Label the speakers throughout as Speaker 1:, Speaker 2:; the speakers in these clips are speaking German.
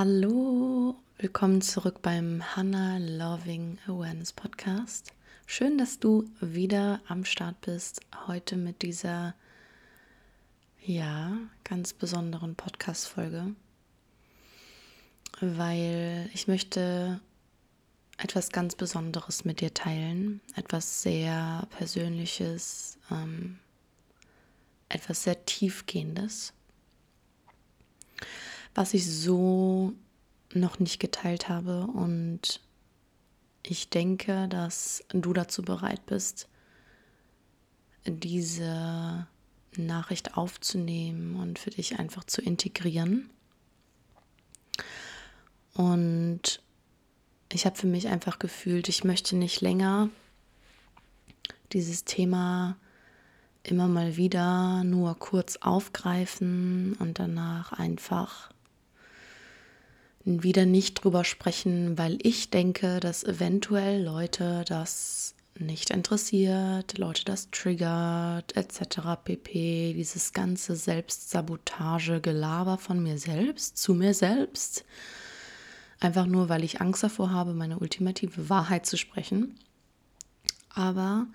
Speaker 1: Hallo, willkommen zurück beim Hannah Loving Awareness Podcast. Schön, dass du wieder am Start bist, heute mit dieser, ja, ganz besonderen Podcast-Folge, weil ich möchte etwas ganz Besonderes mit dir teilen, etwas sehr Persönliches, ähm, etwas sehr Tiefgehendes was ich so noch nicht geteilt habe. Und ich denke, dass du dazu bereit bist, diese Nachricht aufzunehmen und für dich einfach zu integrieren. Und ich habe für mich einfach gefühlt, ich möchte nicht länger dieses Thema immer mal wieder nur kurz aufgreifen und danach einfach wieder nicht drüber sprechen, weil ich denke, dass eventuell Leute das nicht interessiert, Leute das triggert, etc. pp. Dieses ganze Selbstsabotage-Gelaber von mir selbst zu mir selbst. Einfach nur, weil ich Angst davor habe, meine ultimative Wahrheit zu sprechen. Aber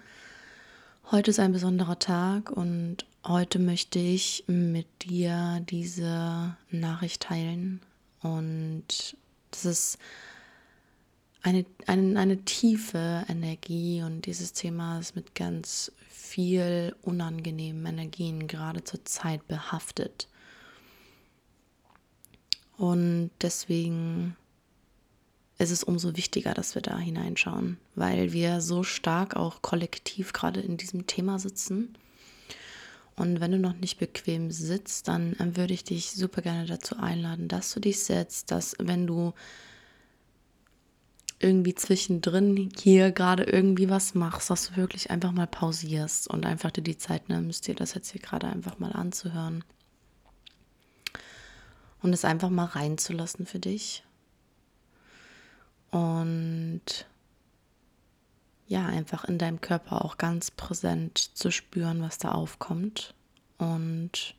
Speaker 1: heute ist ein besonderer Tag und heute möchte ich mit dir diese Nachricht teilen, und das ist eine, eine, eine tiefe Energie und dieses Thema ist mit ganz viel unangenehmen Energien gerade zur Zeit behaftet. Und deswegen ist es umso wichtiger, dass wir da hineinschauen, weil wir so stark auch kollektiv gerade in diesem Thema sitzen und wenn du noch nicht bequem sitzt, dann ähm, würde ich dich super gerne dazu einladen, dass du dich setzt, dass wenn du irgendwie zwischendrin hier gerade irgendwie was machst, dass du wirklich einfach mal pausierst und einfach dir die Zeit nimmst, dir das jetzt hier gerade einfach mal anzuhören. Und es einfach mal reinzulassen für dich. Und ja, einfach in deinem Körper auch ganz präsent zu spüren, was da aufkommt und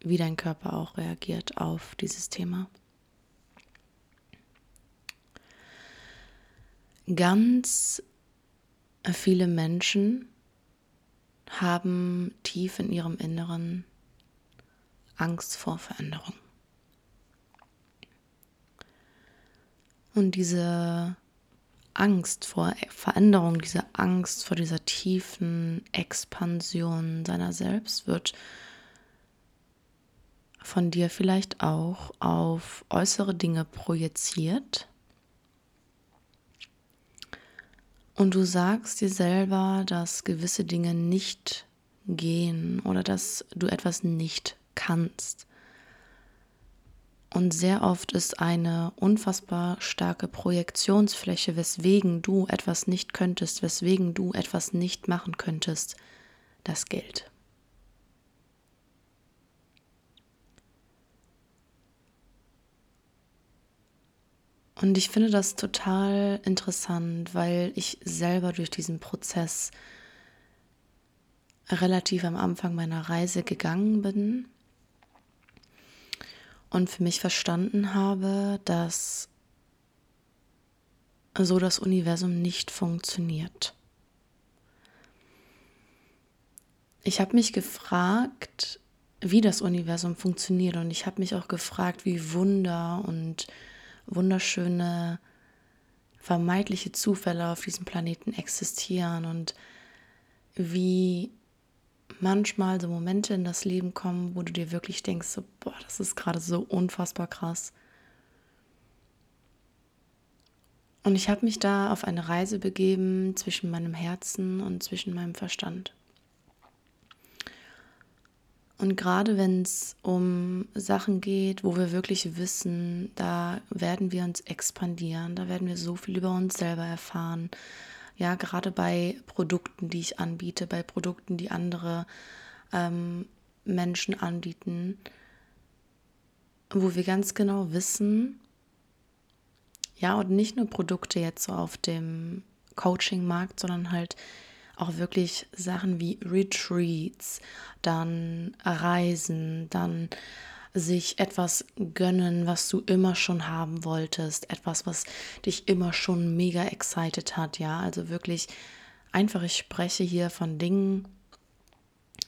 Speaker 1: wie dein Körper auch reagiert auf dieses Thema. Ganz viele Menschen haben tief in ihrem Inneren Angst vor Veränderung. Und diese Angst vor Veränderung, diese Angst vor dieser tiefen Expansion seiner selbst wird von dir vielleicht auch auf äußere Dinge projiziert. Und du sagst dir selber, dass gewisse Dinge nicht gehen oder dass du etwas nicht kannst. Und sehr oft ist eine unfassbar starke Projektionsfläche, weswegen du etwas nicht könntest, weswegen du etwas nicht machen könntest, das Geld. Und ich finde das total interessant, weil ich selber durch diesen Prozess relativ am Anfang meiner Reise gegangen bin und für mich verstanden habe, dass so das Universum nicht funktioniert. Ich habe mich gefragt, wie das Universum funktioniert und ich habe mich auch gefragt, wie Wunder und wunderschöne vermeintliche Zufälle auf diesem Planeten existieren und wie manchmal so Momente in das Leben kommen, wo du dir wirklich denkst, so, boah, das ist gerade so unfassbar krass. Und ich habe mich da auf eine Reise begeben zwischen meinem Herzen und zwischen meinem Verstand. Und gerade wenn es um Sachen geht, wo wir wirklich wissen, da werden wir uns expandieren, da werden wir so viel über uns selber erfahren, ja, gerade bei Produkten, die ich anbiete, bei Produkten, die andere ähm, Menschen anbieten, wo wir ganz genau wissen, ja, und nicht nur Produkte jetzt so auf dem Coaching-Markt, sondern halt auch wirklich Sachen wie Retreats, dann Reisen, dann sich etwas gönnen, was du immer schon haben wolltest, etwas, was dich immer schon mega excited hat, ja, also wirklich einfach, ich spreche hier von Dingen,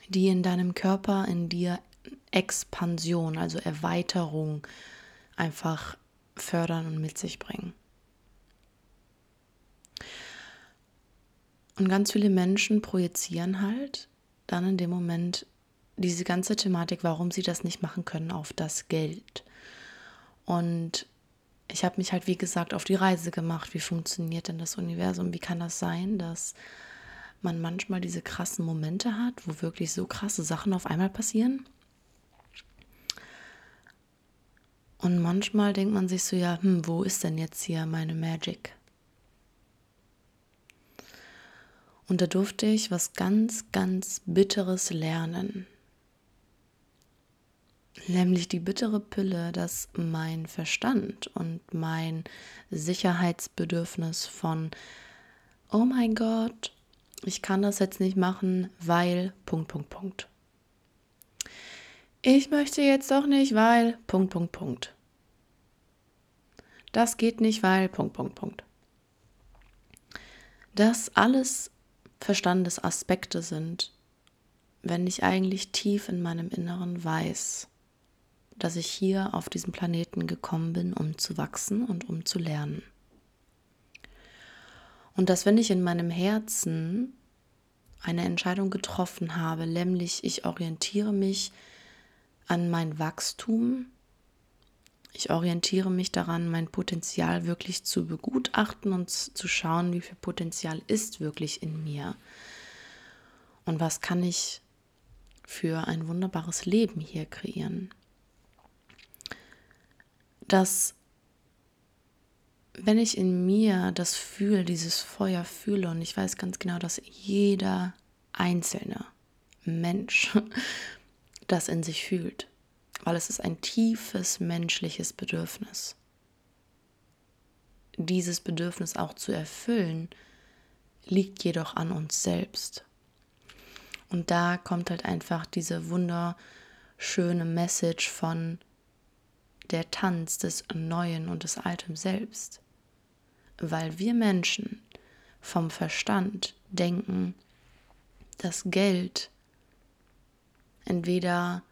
Speaker 1: die in deinem Körper, in dir Expansion, also Erweiterung einfach fördern und mit sich bringen. Und ganz viele Menschen projizieren halt dann in dem Moment diese ganze Thematik, warum sie das nicht machen können, auf das Geld. Und ich habe mich halt, wie gesagt, auf die Reise gemacht. Wie funktioniert denn das Universum? Wie kann das sein, dass man manchmal diese krassen Momente hat, wo wirklich so krasse Sachen auf einmal passieren? Und manchmal denkt man sich so, ja, hm, wo ist denn jetzt hier meine Magic? Und da durfte ich was ganz, ganz Bitteres lernen. Nämlich die bittere Pille, dass mein Verstand und mein Sicherheitsbedürfnis von, oh mein Gott, ich kann das jetzt nicht machen, weil, Punkt, Punkt, Punkt. Ich möchte jetzt doch nicht, weil, Punkt, Punkt, Punkt. Das geht nicht, weil, Punkt, Punkt, Punkt. Das alles Verstandesaspekte sind, wenn ich eigentlich tief in meinem Inneren weiß, dass ich hier auf diesem Planeten gekommen bin, um zu wachsen und um zu lernen. Und dass wenn ich in meinem Herzen eine Entscheidung getroffen habe, nämlich ich orientiere mich an mein Wachstum, ich orientiere mich daran, mein Potenzial wirklich zu begutachten und zu schauen, wie viel Potenzial ist wirklich in mir und was kann ich für ein wunderbares Leben hier kreieren dass wenn ich in mir das fühle, dieses Feuer fühle und ich weiß ganz genau, dass jeder einzelne Mensch das in sich fühlt, weil es ist ein tiefes menschliches Bedürfnis. Dieses Bedürfnis auch zu erfüllen, liegt jedoch an uns selbst. Und da kommt halt einfach diese wunderschöne Message von der Tanz des Neuen und des Alten selbst. Weil wir Menschen vom Verstand denken, dass Geld entweder,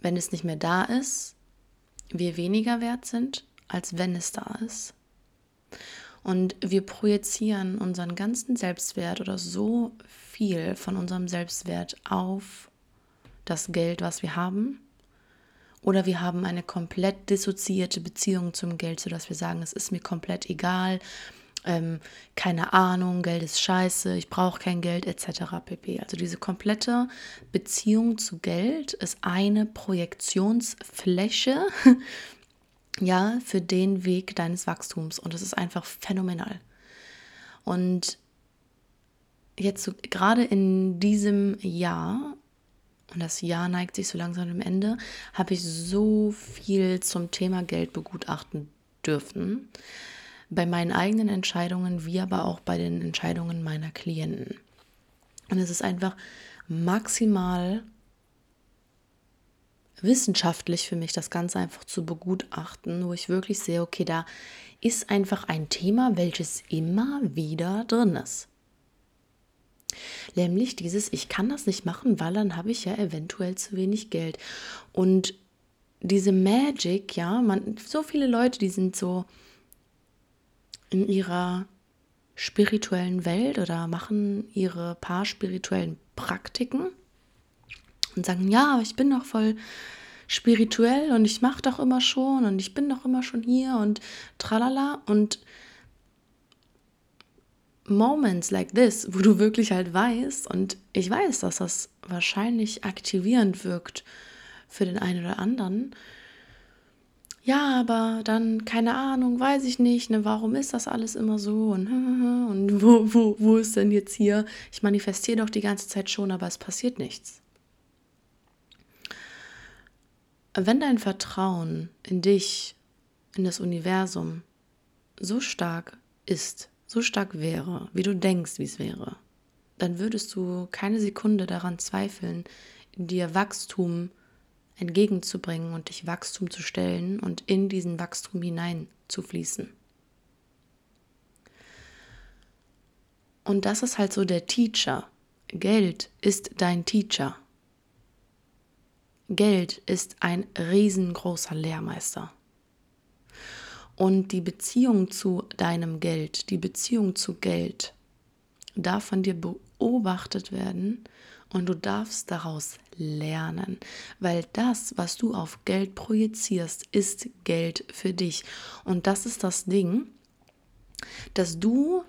Speaker 1: wenn es nicht mehr da ist, wir weniger wert sind, als wenn es da ist. Und wir projizieren unseren ganzen Selbstwert oder so viel von unserem Selbstwert auf das Geld, was wir haben oder wir haben eine komplett dissoziierte Beziehung zum Geld, sodass wir sagen, es ist mir komplett egal, ähm, keine Ahnung, Geld ist scheiße, ich brauche kein Geld etc. pp. Also diese komplette Beziehung zu Geld ist eine Projektionsfläche, ja, für den Weg deines Wachstums und das ist einfach phänomenal. Und jetzt so, gerade in diesem Jahr und das Jahr neigt sich so langsam dem Ende, habe ich so viel zum Thema Geld begutachten dürfen. Bei meinen eigenen Entscheidungen, wie aber auch bei den Entscheidungen meiner Klienten. Und es ist einfach maximal wissenschaftlich für mich, das Ganze einfach zu begutachten, wo ich wirklich sehe, okay, da ist einfach ein Thema, welches immer wieder drin ist. Nämlich dieses, ich kann das nicht machen, weil dann habe ich ja eventuell zu wenig Geld. Und diese Magic, ja, man, so viele Leute, die sind so in ihrer spirituellen Welt oder machen ihre paar spirituellen Praktiken und sagen, ja, ich bin doch voll spirituell und ich mache doch immer schon und ich bin doch immer schon hier und tralala und Moments like this, wo du wirklich halt weißt, und ich weiß, dass das wahrscheinlich aktivierend wirkt für den einen oder anderen. Ja, aber dann, keine Ahnung, weiß ich nicht, ne, warum ist das alles immer so und, und wo, wo, wo ist denn jetzt hier? Ich manifestiere doch die ganze Zeit schon, aber es passiert nichts. Wenn dein Vertrauen in dich, in das Universum so stark ist, so stark wäre, wie du denkst, wie es wäre, dann würdest du keine Sekunde daran zweifeln, dir Wachstum entgegenzubringen und dich Wachstum zu stellen und in diesen Wachstum hinein zu fließen. Und das ist halt so der Teacher. Geld ist dein Teacher. Geld ist ein riesengroßer Lehrmeister. Und die Beziehung zu deinem Geld, die Beziehung zu Geld darf von dir beobachtet werden und du darfst daraus lernen, weil das, was du auf Geld projizierst, ist Geld für dich. Und das ist das Ding, dass du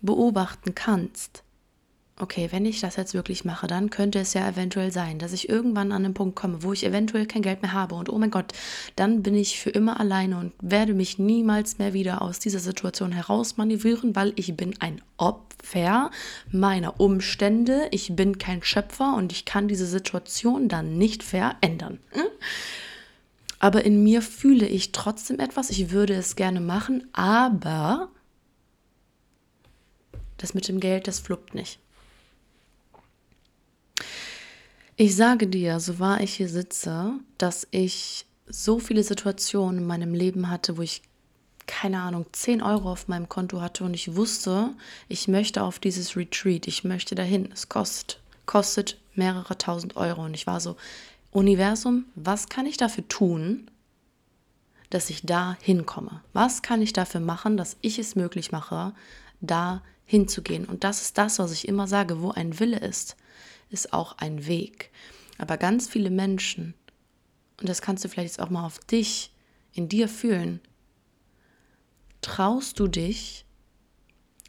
Speaker 1: beobachten kannst okay, wenn ich das jetzt wirklich mache, dann könnte es ja eventuell sein, dass ich irgendwann an einen Punkt komme, wo ich eventuell kein Geld mehr habe und oh mein Gott, dann bin ich für immer alleine und werde mich niemals mehr wieder aus dieser Situation herausmanövrieren, weil ich bin ein Opfer meiner Umstände, ich bin kein Schöpfer und ich kann diese Situation dann nicht verändern. Hm? Aber in mir fühle ich trotzdem etwas, ich würde es gerne machen, aber das mit dem Geld, das fluppt nicht. Ich sage dir, so wahr ich hier sitze, dass ich so viele Situationen in meinem Leben hatte, wo ich keine Ahnung, 10 Euro auf meinem Konto hatte und ich wusste, ich möchte auf dieses Retreat, ich möchte dahin. Es kostet, kostet mehrere tausend Euro. Und ich war so, Universum, was kann ich dafür tun, dass ich da hinkomme? Was kann ich dafür machen, dass ich es möglich mache, da hinzugehen? Und das ist das, was ich immer sage, wo ein Wille ist, ist auch ein Weg. Aber ganz viele Menschen, und das kannst du vielleicht jetzt auch mal auf dich, in dir fühlen, traust du dich,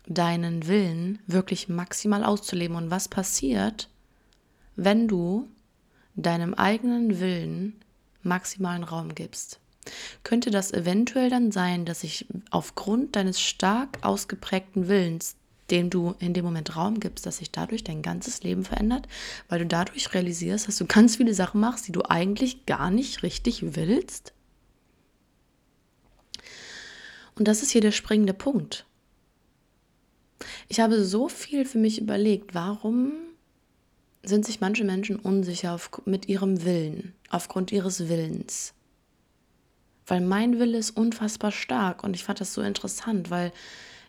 Speaker 1: deinen Willen wirklich maximal auszuleben. Und was passiert, wenn du deinem eigenen Willen maximalen Raum gibst? Könnte das eventuell dann sein, dass sich aufgrund deines stark ausgeprägten Willens dem du in dem Moment Raum gibst, dass sich dadurch dein ganzes Leben verändert, weil du dadurch realisierst, dass du ganz viele Sachen machst, die du eigentlich gar nicht richtig willst. Und das ist hier der springende Punkt. Ich habe so viel für mich überlegt, warum sind sich manche Menschen unsicher auf, mit ihrem Willen, aufgrund ihres Willens. Weil mein Wille ist unfassbar stark und ich fand das so interessant, weil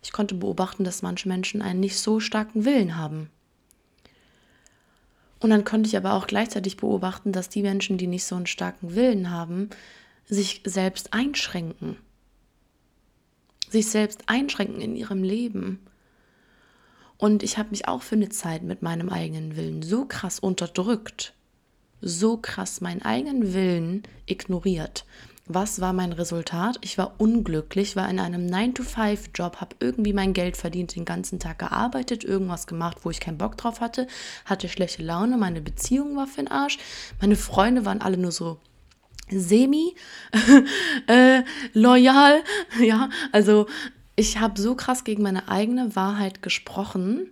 Speaker 1: ich konnte beobachten, dass manche Menschen einen nicht so starken Willen haben. Und dann konnte ich aber auch gleichzeitig beobachten, dass die Menschen, die nicht so einen starken Willen haben, sich selbst einschränken. Sich selbst einschränken in ihrem Leben. Und ich habe mich auch für eine Zeit mit meinem eigenen Willen so krass unterdrückt, so krass meinen eigenen Willen ignoriert, was war mein Resultat? Ich war unglücklich, war in einem 9-to-5-Job, habe irgendwie mein Geld verdient, den ganzen Tag gearbeitet, irgendwas gemacht, wo ich keinen Bock drauf hatte, hatte schlechte Laune, meine Beziehung war für den Arsch, meine Freunde waren alle nur so semi äh, loyal, ja, also ich habe so krass gegen meine eigene Wahrheit gesprochen,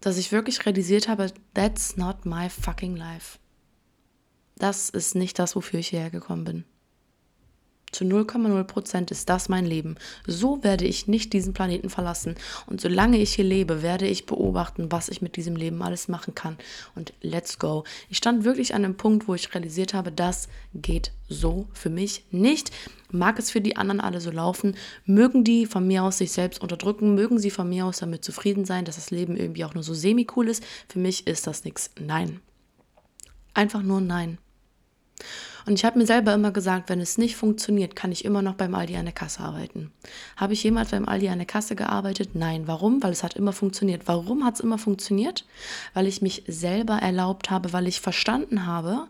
Speaker 1: dass ich wirklich realisiert habe, that's not my fucking life. Das ist nicht das, wofür ich hierher gekommen bin. Zu 0,0 Prozent ist das mein Leben. So werde ich nicht diesen Planeten verlassen. Und solange ich hier lebe, werde ich beobachten, was ich mit diesem Leben alles machen kann. Und let's go. Ich stand wirklich an einem Punkt, wo ich realisiert habe, das geht so für mich nicht. Mag es für die anderen alle so laufen? Mögen die von mir aus sich selbst unterdrücken? Mögen sie von mir aus damit zufrieden sein, dass das Leben irgendwie auch nur so semi-cool ist? Für mich ist das nichts. Nein. Einfach nur nein. Und ich habe mir selber immer gesagt, wenn es nicht funktioniert, kann ich immer noch beim Aldi an der Kasse arbeiten. Habe ich jemals beim Aldi an der Kasse gearbeitet? Nein. Warum? Weil es hat immer funktioniert. Warum hat es immer funktioniert? Weil ich mich selber erlaubt habe, weil ich verstanden habe,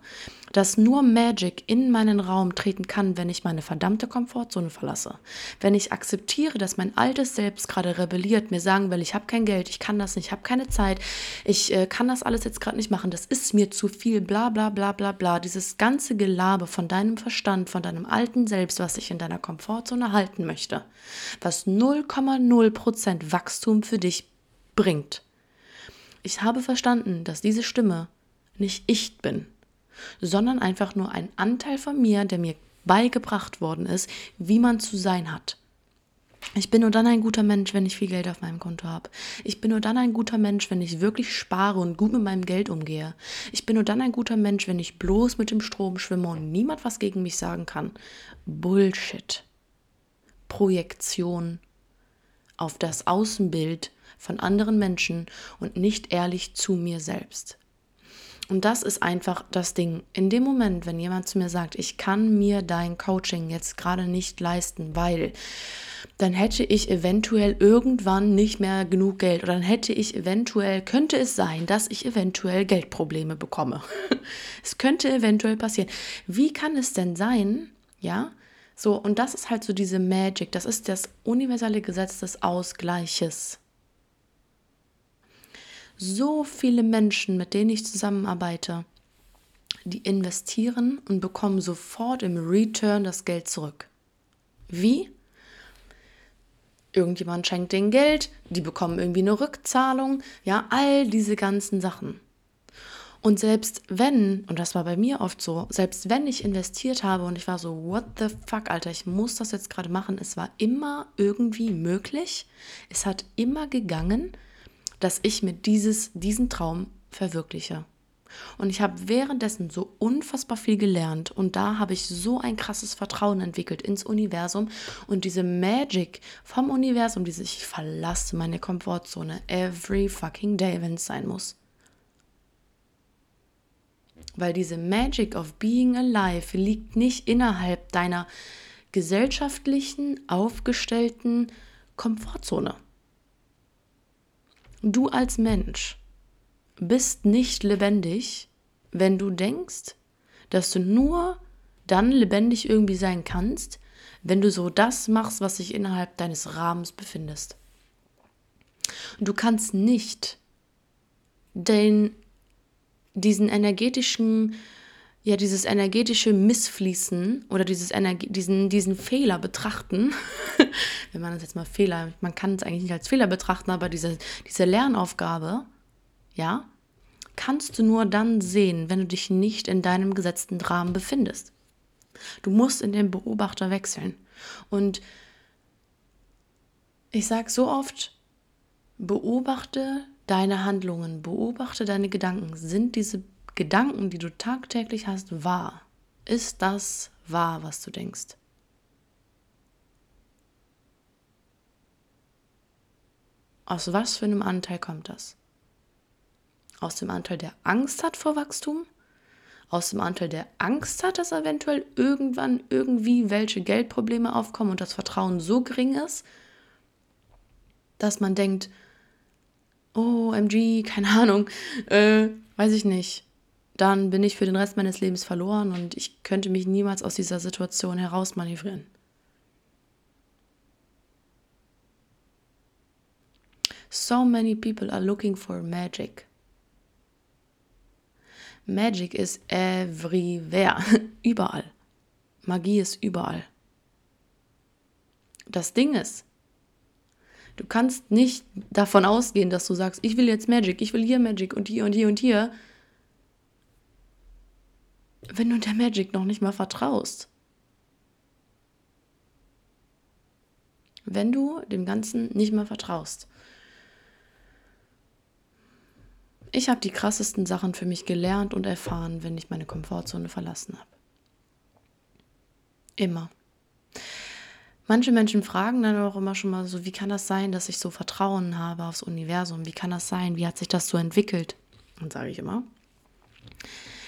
Speaker 1: dass nur Magic in meinen Raum treten kann, wenn ich meine verdammte Komfortzone verlasse. Wenn ich akzeptiere, dass mein altes Selbst gerade rebelliert, mir sagen will, ich habe kein Geld, ich kann das nicht, ich habe keine Zeit, ich äh, kann das alles jetzt gerade nicht machen, das ist mir zu viel, bla bla bla bla bla. Dieses ganze Gelaber von deinem Verstand, von deinem alten Selbst, was dich in deiner Komfortzone halten möchte, was 0,0% Wachstum für dich bringt. Ich habe verstanden, dass diese Stimme nicht ich bin, sondern einfach nur ein Anteil von mir, der mir beigebracht worden ist, wie man zu sein hat. Ich bin nur dann ein guter Mensch, wenn ich viel Geld auf meinem Konto habe. Ich bin nur dann ein guter Mensch, wenn ich wirklich spare und gut mit meinem Geld umgehe. Ich bin nur dann ein guter Mensch, wenn ich bloß mit dem Strom schwimme und niemand was gegen mich sagen kann. Bullshit. Projektion auf das Außenbild von anderen Menschen und nicht ehrlich zu mir selbst. Und das ist einfach das Ding. In dem Moment, wenn jemand zu mir sagt, ich kann mir dein Coaching jetzt gerade nicht leisten, weil dann hätte ich eventuell irgendwann nicht mehr genug Geld oder dann hätte ich eventuell, könnte es sein, dass ich eventuell Geldprobleme bekomme. es könnte eventuell passieren. Wie kann es denn sein, ja? So, und das ist halt so diese Magic, das ist das universelle Gesetz des Ausgleiches so viele Menschen, mit denen ich zusammenarbeite, die investieren und bekommen sofort im Return das Geld zurück. Wie? Irgendjemand schenkt denen Geld, die bekommen irgendwie eine Rückzahlung, ja, all diese ganzen Sachen. Und selbst wenn, und das war bei mir oft so, selbst wenn ich investiert habe und ich war so, what the fuck, Alter, ich muss das jetzt gerade machen, es war immer irgendwie möglich, es hat immer gegangen, dass ich mir dieses, diesen Traum verwirkliche. Und ich habe währenddessen so unfassbar viel gelernt und da habe ich so ein krasses Vertrauen entwickelt ins Universum und diese Magic vom Universum, diese ich verlasse meine Komfortzone every fucking day, wenn es sein muss. Weil diese Magic of being alive liegt nicht innerhalb deiner gesellschaftlichen, aufgestellten Komfortzone. Du als Mensch bist nicht lebendig, wenn du denkst, dass du nur dann lebendig irgendwie sein kannst, wenn du so das machst, was sich innerhalb deines Rahmens befindest. du kannst nicht den, diesen energetischen ja dieses energetische Missfließen oder dieses Energie, diesen, diesen Fehler betrachten, wenn man das jetzt mal Fehler, man kann es eigentlich nicht als Fehler betrachten, aber diese, diese Lernaufgabe, ja, kannst du nur dann sehen, wenn du dich nicht in deinem gesetzten Rahmen befindest. Du musst in den Beobachter wechseln. Und ich sage so oft, beobachte deine Handlungen, beobachte deine Gedanken. Sind diese Gedanken, die du tagtäglich hast, wahr? Ist das wahr, was du denkst? Aus was für einem Anteil kommt das? Aus dem Anteil, der Angst hat vor Wachstum? Aus dem Anteil, der Angst hat, dass eventuell irgendwann irgendwie welche Geldprobleme aufkommen und das Vertrauen so gering ist, dass man denkt, oh, MG, keine Ahnung, äh, weiß ich nicht dann bin ich für den Rest meines Lebens verloren und ich könnte mich niemals aus dieser Situation herausmanövrieren. So many people are looking for magic. Magic is everywhere, überall. Magie ist überall. Das Ding ist, du kannst nicht davon ausgehen, dass du sagst, ich will jetzt Magic, ich will hier Magic und hier und hier und hier wenn du der Magic noch nicht mal vertraust. Wenn du dem Ganzen nicht mal vertraust. Ich habe die krassesten Sachen für mich gelernt und erfahren, wenn ich meine Komfortzone verlassen habe. Immer. Manche Menschen fragen dann auch immer schon mal so, wie kann das sein, dass ich so Vertrauen habe aufs Universum? Wie kann das sein? Wie hat sich das so entwickelt? Und sage ich immer,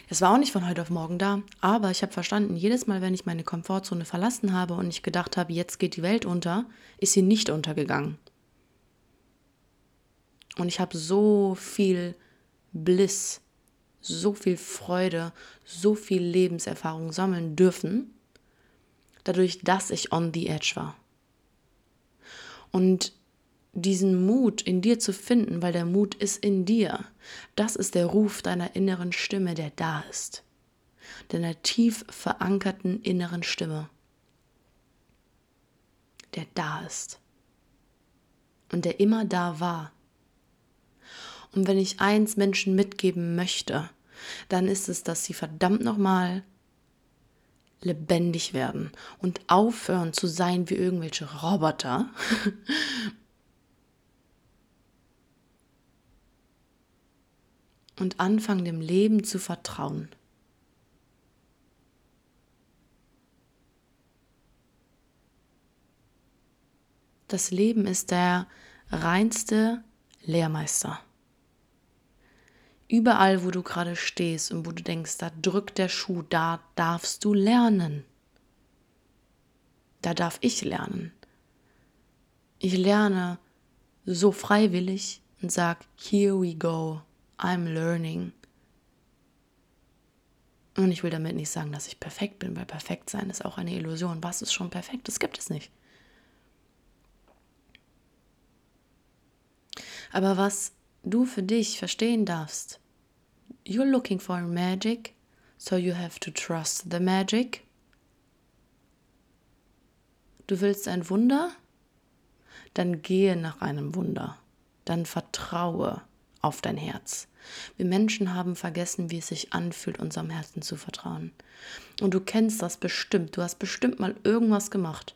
Speaker 1: es war auch nicht von heute auf morgen da, aber ich habe verstanden, jedes Mal, wenn ich meine Komfortzone verlassen habe und ich gedacht habe, jetzt geht die Welt unter, ist sie nicht untergegangen. Und ich habe so viel Bliss, so viel Freude, so viel Lebenserfahrung sammeln dürfen, dadurch, dass ich on the edge war. Und diesen Mut in dir zu finden, weil der Mut ist in dir. Das ist der Ruf deiner inneren Stimme, der da ist. Deiner tief verankerten inneren Stimme, der da ist. Und der immer da war. Und wenn ich eins Menschen mitgeben möchte, dann ist es, dass sie verdammt nochmal lebendig werden und aufhören zu sein wie irgendwelche Roboter. und anfangen dem Leben zu vertrauen. Das Leben ist der reinste Lehrmeister. Überall, wo du gerade stehst und wo du denkst, da drückt der Schuh, da darfst du lernen. Da darf ich lernen. Ich lerne so freiwillig und sag, here we go, I'm learning. Und ich will damit nicht sagen, dass ich perfekt bin, weil perfekt sein ist auch eine Illusion. Was ist schon perfekt? Das gibt es nicht. Aber was du für dich verstehen darfst, you're looking for magic, so you have to trust the magic. Du willst ein Wunder? Dann gehe nach einem Wunder. Dann vertraue auf dein Herz. Wir Menschen haben vergessen, wie es sich anfühlt, unserem Herzen zu vertrauen. Und du kennst das bestimmt. Du hast bestimmt mal irgendwas gemacht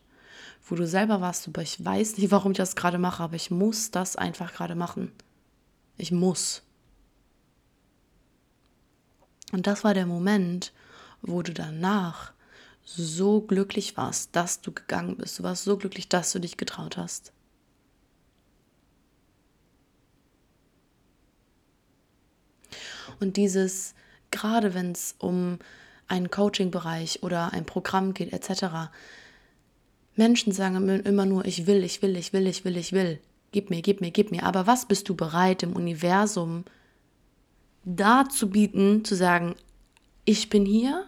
Speaker 1: wo du selber warst, aber ich weiß nicht, warum ich das gerade mache, aber ich muss das einfach gerade machen. Ich muss. Und das war der Moment, wo du danach so glücklich warst, dass du gegangen bist. Du warst so glücklich, dass du dich getraut hast. Und dieses, gerade wenn es um einen Coaching-Bereich oder ein Programm geht, etc., Menschen sagen immer nur, ich will, ich will, ich will, ich will, ich will. Gib mir, gib mir, gib mir. Aber was bist du bereit im Universum darzubieten, zu sagen, ich bin hier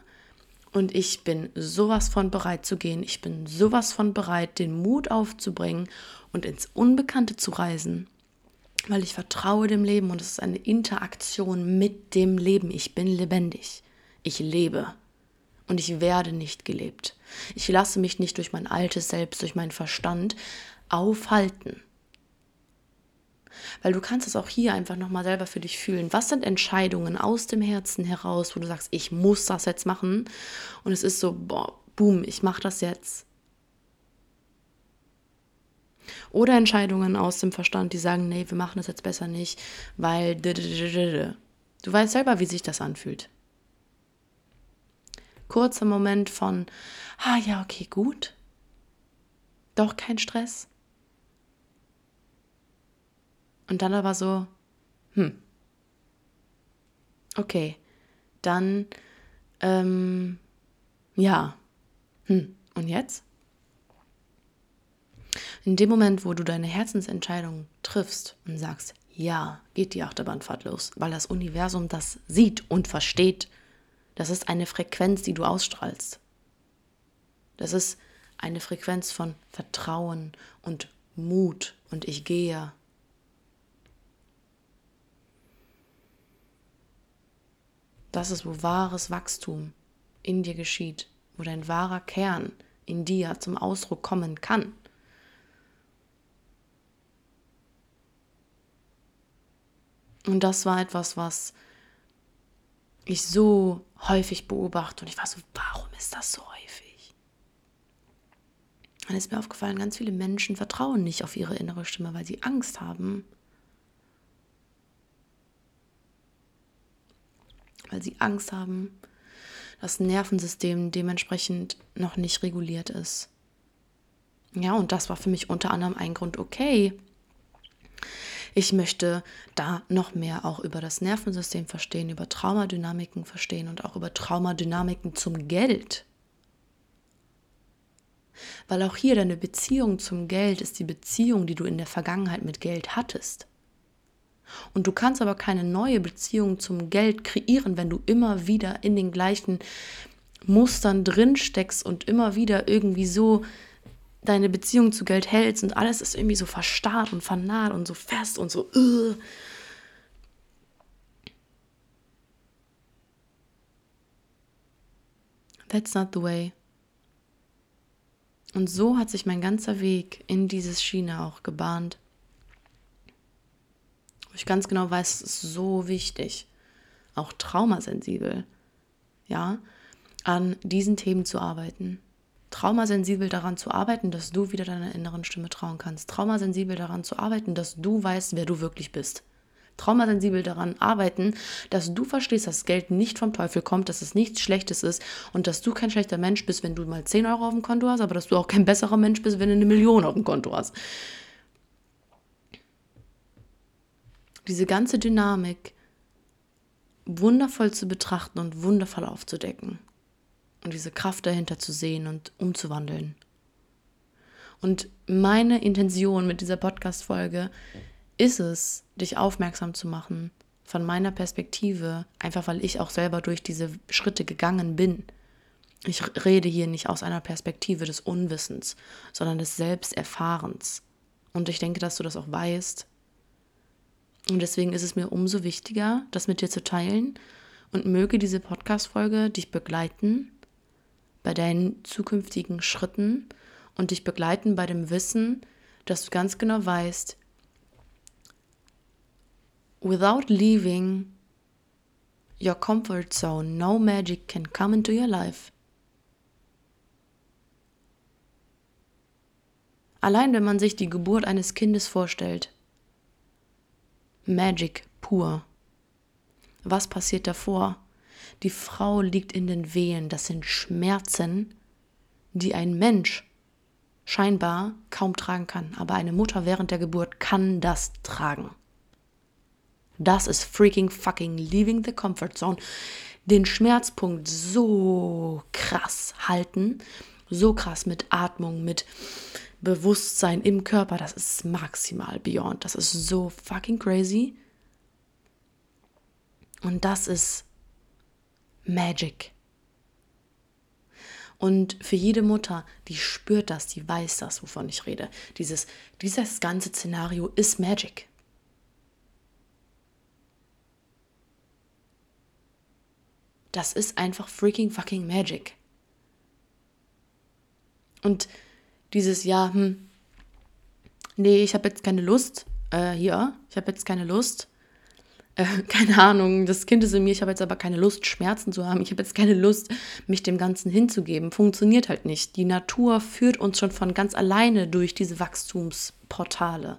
Speaker 1: und ich bin sowas von bereit zu gehen. Ich bin sowas von bereit, den Mut aufzubringen und ins Unbekannte zu reisen, weil ich vertraue dem Leben und es ist eine Interaktion mit dem Leben. Ich bin lebendig. Ich lebe und ich werde nicht gelebt. Ich lasse mich nicht durch mein altes Selbst, durch meinen Verstand aufhalten. Weil du kannst es auch hier einfach nochmal selber für dich fühlen. Was sind Entscheidungen aus dem Herzen heraus, wo du sagst, ich muss das jetzt machen? Und es ist so, boah, boom, ich mache das jetzt. Oder Entscheidungen aus dem Verstand, die sagen, nee, wir machen das jetzt besser nicht, weil du weißt selber, wie sich das anfühlt kurzer Moment von, ah ja, okay, gut. Doch kein Stress. Und dann aber so, hm, okay, dann, ähm, ja, hm, und jetzt? In dem Moment, wo du deine Herzensentscheidung triffst und sagst, ja, geht die Achterbahnfahrt los, weil das Universum das sieht und versteht das ist eine Frequenz, die du ausstrahlst. Das ist eine Frequenz von Vertrauen und Mut und ich gehe. Das ist, wo wahres Wachstum in dir geschieht, wo dein wahrer Kern in dir zum Ausdruck kommen kann. Und das war etwas, was ich so häufig beobachte und ich war so, warum ist das so häufig? Dann ist mir aufgefallen, ganz viele Menschen vertrauen nicht auf ihre innere Stimme, weil sie Angst haben. Weil sie Angst haben, dass das Nervensystem dementsprechend noch nicht reguliert ist. Ja, und das war für mich unter anderem ein Grund, okay, ich möchte da noch mehr auch über das Nervensystem verstehen, über Traumadynamiken verstehen und auch über Traumadynamiken zum Geld. Weil auch hier deine Beziehung zum Geld ist die Beziehung, die du in der Vergangenheit mit Geld hattest. Und du kannst aber keine neue Beziehung zum Geld kreieren, wenn du immer wieder in den gleichen Mustern drin steckst und immer wieder irgendwie so deine Beziehung zu Geld hältst und alles ist irgendwie so verstarrt und vernarrt und so fest und so. Uh. That's not the way. Und so hat sich mein ganzer Weg in dieses Schiene auch gebahnt. Ich ganz genau weiß, es ist so wichtig. Auch traumasensibel. Ja, an diesen Themen zu arbeiten. Traumasensibel daran zu arbeiten, dass du wieder deiner inneren Stimme trauen kannst. Traumasensibel daran zu arbeiten, dass du weißt, wer du wirklich bist. Traumasensibel daran arbeiten, dass du verstehst, dass Geld nicht vom Teufel kommt, dass es nichts Schlechtes ist und dass du kein schlechter Mensch bist, wenn du mal 10 Euro auf dem Konto hast, aber dass du auch kein besserer Mensch bist, wenn du eine Million auf dem Konto hast. Diese ganze Dynamik wundervoll zu betrachten und wundervoll aufzudecken und diese Kraft dahinter zu sehen und umzuwandeln. Und meine Intention mit dieser Podcast-Folge ist es, dich aufmerksam zu machen von meiner Perspektive, einfach weil ich auch selber durch diese Schritte gegangen bin. Ich rede hier nicht aus einer Perspektive des Unwissens, sondern des Selbsterfahrens. Und ich denke, dass du das auch weißt. Und deswegen ist es mir umso wichtiger, das mit dir zu teilen und möge diese Podcast-Folge dich begleiten bei deinen zukünftigen Schritten und dich begleiten bei dem Wissen, dass du ganz genau weißt, without leaving your comfort zone, no magic can come into your life. Allein wenn man sich die Geburt eines Kindes vorstellt, Magic pur. Was passiert davor? Die Frau liegt in den Wehen. Das sind Schmerzen, die ein Mensch scheinbar kaum tragen kann. Aber eine Mutter während der Geburt kann das tragen. Das ist freaking fucking leaving the comfort zone. Den Schmerzpunkt so krass halten, so krass mit Atmung, mit Bewusstsein im Körper, das ist maximal beyond. Das ist so fucking crazy. Und das ist Magic. Und für jede Mutter, die spürt das, die weiß das, wovon ich rede. Dieses, dieses ganze Szenario ist Magic. Das ist einfach freaking fucking Magic. Und dieses Ja, hm, nee, ich habe jetzt keine Lust, äh, hier, ich habe jetzt keine Lust, äh, keine Ahnung, das Kind ist in mir, ich habe jetzt aber keine Lust, Schmerzen zu haben, ich habe jetzt keine Lust, mich dem Ganzen hinzugeben. Funktioniert halt nicht. Die Natur führt uns schon von ganz alleine durch diese Wachstumsportale.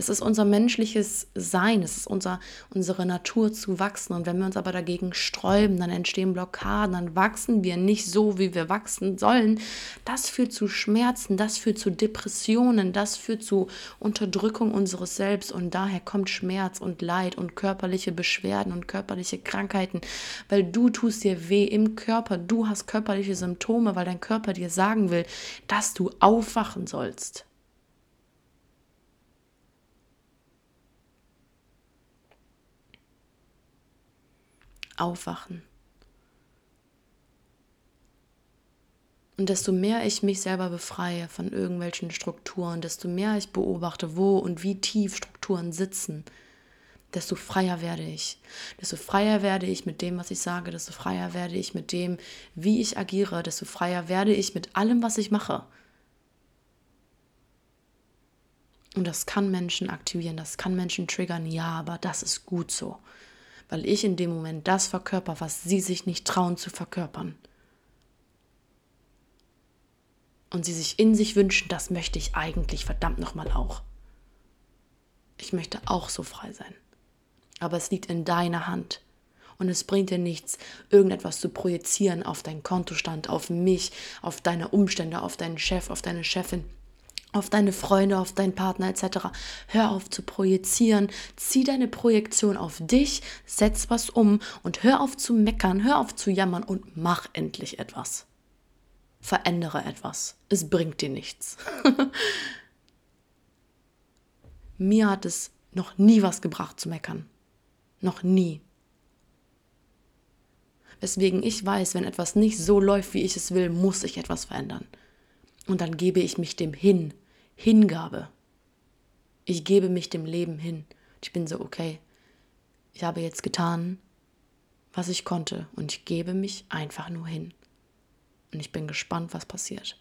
Speaker 1: Das ist unser menschliches Sein, es ist unser, unsere Natur zu wachsen. Und wenn wir uns aber dagegen sträuben, dann entstehen Blockaden, dann wachsen wir nicht so, wie wir wachsen sollen. Das führt zu Schmerzen, das führt zu Depressionen, das führt zu Unterdrückung unseres Selbst. Und daher kommt Schmerz und Leid und körperliche Beschwerden und körperliche Krankheiten, weil du tust dir weh im Körper, du hast körperliche Symptome, weil dein Körper dir sagen will, dass du aufwachen sollst. Aufwachen. Und desto mehr ich mich selber befreie von irgendwelchen Strukturen, desto mehr ich beobachte, wo und wie tief Strukturen sitzen, desto freier werde ich. Desto freier werde ich mit dem, was ich sage, desto freier werde ich mit dem, wie ich agiere, desto freier werde ich mit allem, was ich mache. Und das kann Menschen aktivieren, das kann Menschen triggern, ja, aber das ist gut so weil ich in dem Moment das verkörper, was sie sich nicht trauen zu verkörpern. Und sie sich in sich wünschen, das möchte ich eigentlich verdammt nochmal auch. Ich möchte auch so frei sein. Aber es liegt in deiner Hand. Und es bringt dir nichts, irgendetwas zu projizieren auf deinen Kontostand, auf mich, auf deine Umstände, auf deinen Chef, auf deine Chefin auf deine Freunde, auf deinen Partner etc. Hör auf zu projizieren, zieh deine Projektion auf dich, setz was um und hör auf zu meckern, hör auf zu jammern und mach endlich etwas. Verändere etwas. Es bringt dir nichts. Mir hat es noch nie was gebracht zu meckern. Noch nie. Weswegen ich weiß, wenn etwas nicht so läuft, wie ich es will, muss ich etwas verändern. Und dann gebe ich mich dem hin. Hingabe. Ich gebe mich dem Leben hin. Ich bin so, okay, ich habe jetzt getan, was ich konnte und ich gebe mich einfach nur hin. Und ich bin gespannt, was passiert.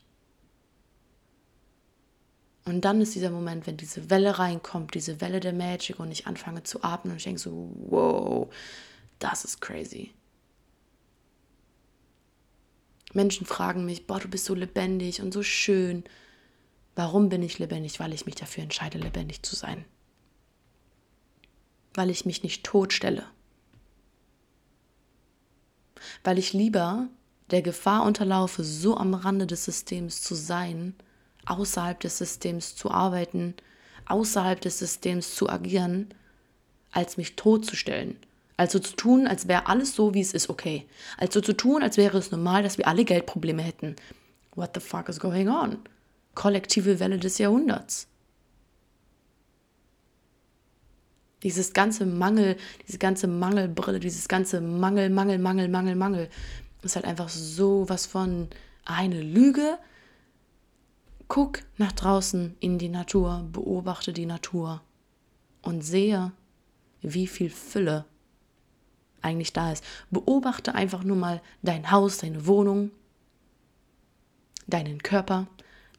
Speaker 1: Und dann ist dieser Moment, wenn diese Welle reinkommt, diese Welle der Magic und ich anfange zu atmen und ich denke so, wow, das ist crazy. Menschen fragen mich, boah, du bist so lebendig und so schön. Warum bin ich lebendig? Weil ich mich dafür entscheide, lebendig zu sein. Weil ich mich nicht totstelle. Weil ich lieber der Gefahr unterlaufe, so am Rande des Systems zu sein, außerhalb des Systems zu arbeiten, außerhalb des Systems zu agieren, als mich totzustellen. Also zu tun, als wäre alles so, wie es ist, okay. Also zu tun, als wäre es normal, dass wir alle Geldprobleme hätten. What the fuck is going on? Kollektive Welle des Jahrhunderts. Dieses ganze Mangel, diese ganze Mangelbrille, dieses ganze Mangel, Mangel, Mangel, Mangel, Mangel, ist halt einfach so was von eine Lüge. Guck nach draußen in die Natur, beobachte die Natur und sehe, wie viel Fülle eigentlich da ist. Beobachte einfach nur mal dein Haus, deine Wohnung, deinen Körper.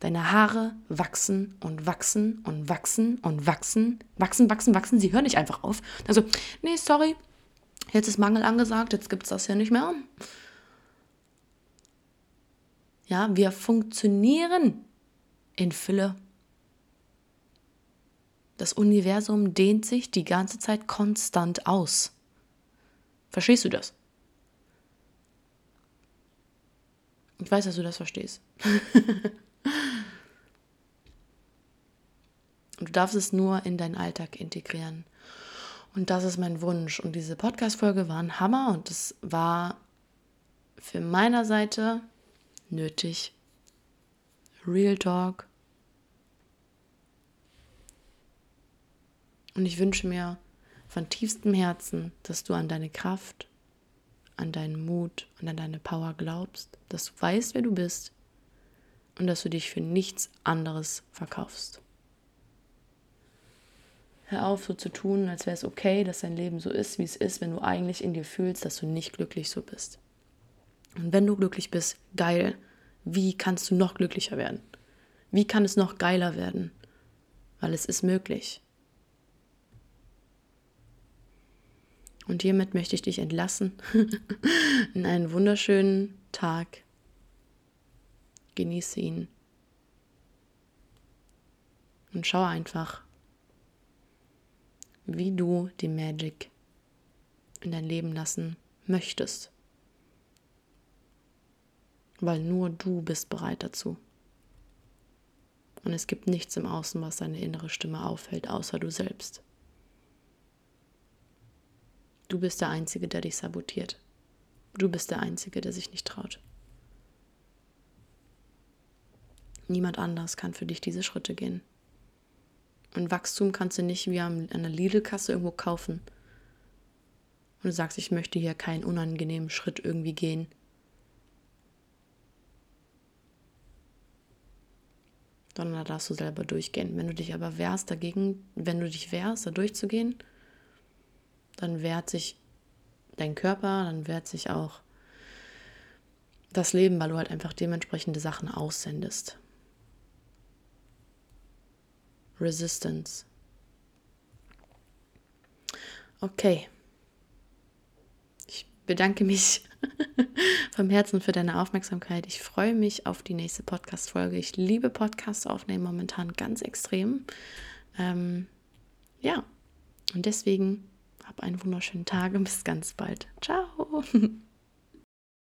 Speaker 1: Deine Haare wachsen und wachsen und wachsen und wachsen. Wachsen, wachsen, wachsen. Sie hören nicht einfach auf. Also, nee, sorry. Jetzt ist Mangel angesagt. Jetzt gibt es das ja nicht mehr. Ja, wir funktionieren in Fülle. Das Universum dehnt sich die ganze Zeit konstant aus. Verstehst du das? Ich weiß, dass du das verstehst. Du darfst es nur in deinen Alltag integrieren. Und das ist mein Wunsch. Und diese Podcast-Folge war ein Hammer und es war für meiner Seite nötig. Real Talk. Und ich wünsche mir von tiefstem Herzen, dass du an deine Kraft, an deinen Mut und an deine Power glaubst, dass du weißt, wer du bist und dass du dich für nichts anderes verkaufst. Hör auf, so zu tun, als wäre es okay, dass dein Leben so ist, wie es ist, wenn du eigentlich in dir fühlst, dass du nicht glücklich so bist. Und wenn du glücklich bist, geil. Wie kannst du noch glücklicher werden? Wie kann es noch geiler werden? Weil es ist möglich. Und hiermit möchte ich dich entlassen in einen wunderschönen Tag. Genieße ihn. Und schau einfach, wie du die Magic in dein Leben lassen möchtest. Weil nur du bist bereit dazu. Und es gibt nichts im Außen, was deine innere Stimme aufhält, außer du selbst. Du bist der Einzige, der dich sabotiert. Du bist der Einzige, der sich nicht traut. Niemand anders kann für dich diese Schritte gehen. Und Wachstum kannst du nicht wie an einer Lidl-Kasse irgendwo kaufen. Und du sagst, ich möchte hier keinen unangenehmen Schritt irgendwie gehen. Sondern da darfst du selber durchgehen. Wenn du dich aber wehrst dagegen, wenn du dich wehrst, da durchzugehen, dann wehrt sich dein Körper, dann wehrt sich auch das Leben, weil du halt einfach dementsprechende Sachen aussendest. Resistance. Okay. Ich bedanke mich vom Herzen für deine Aufmerksamkeit. Ich freue mich auf die nächste Podcast-Folge. Ich liebe Podcasts aufnehmen momentan ganz extrem. Ähm, ja, und deswegen hab einen wunderschönen Tag und bis ganz bald. Ciao.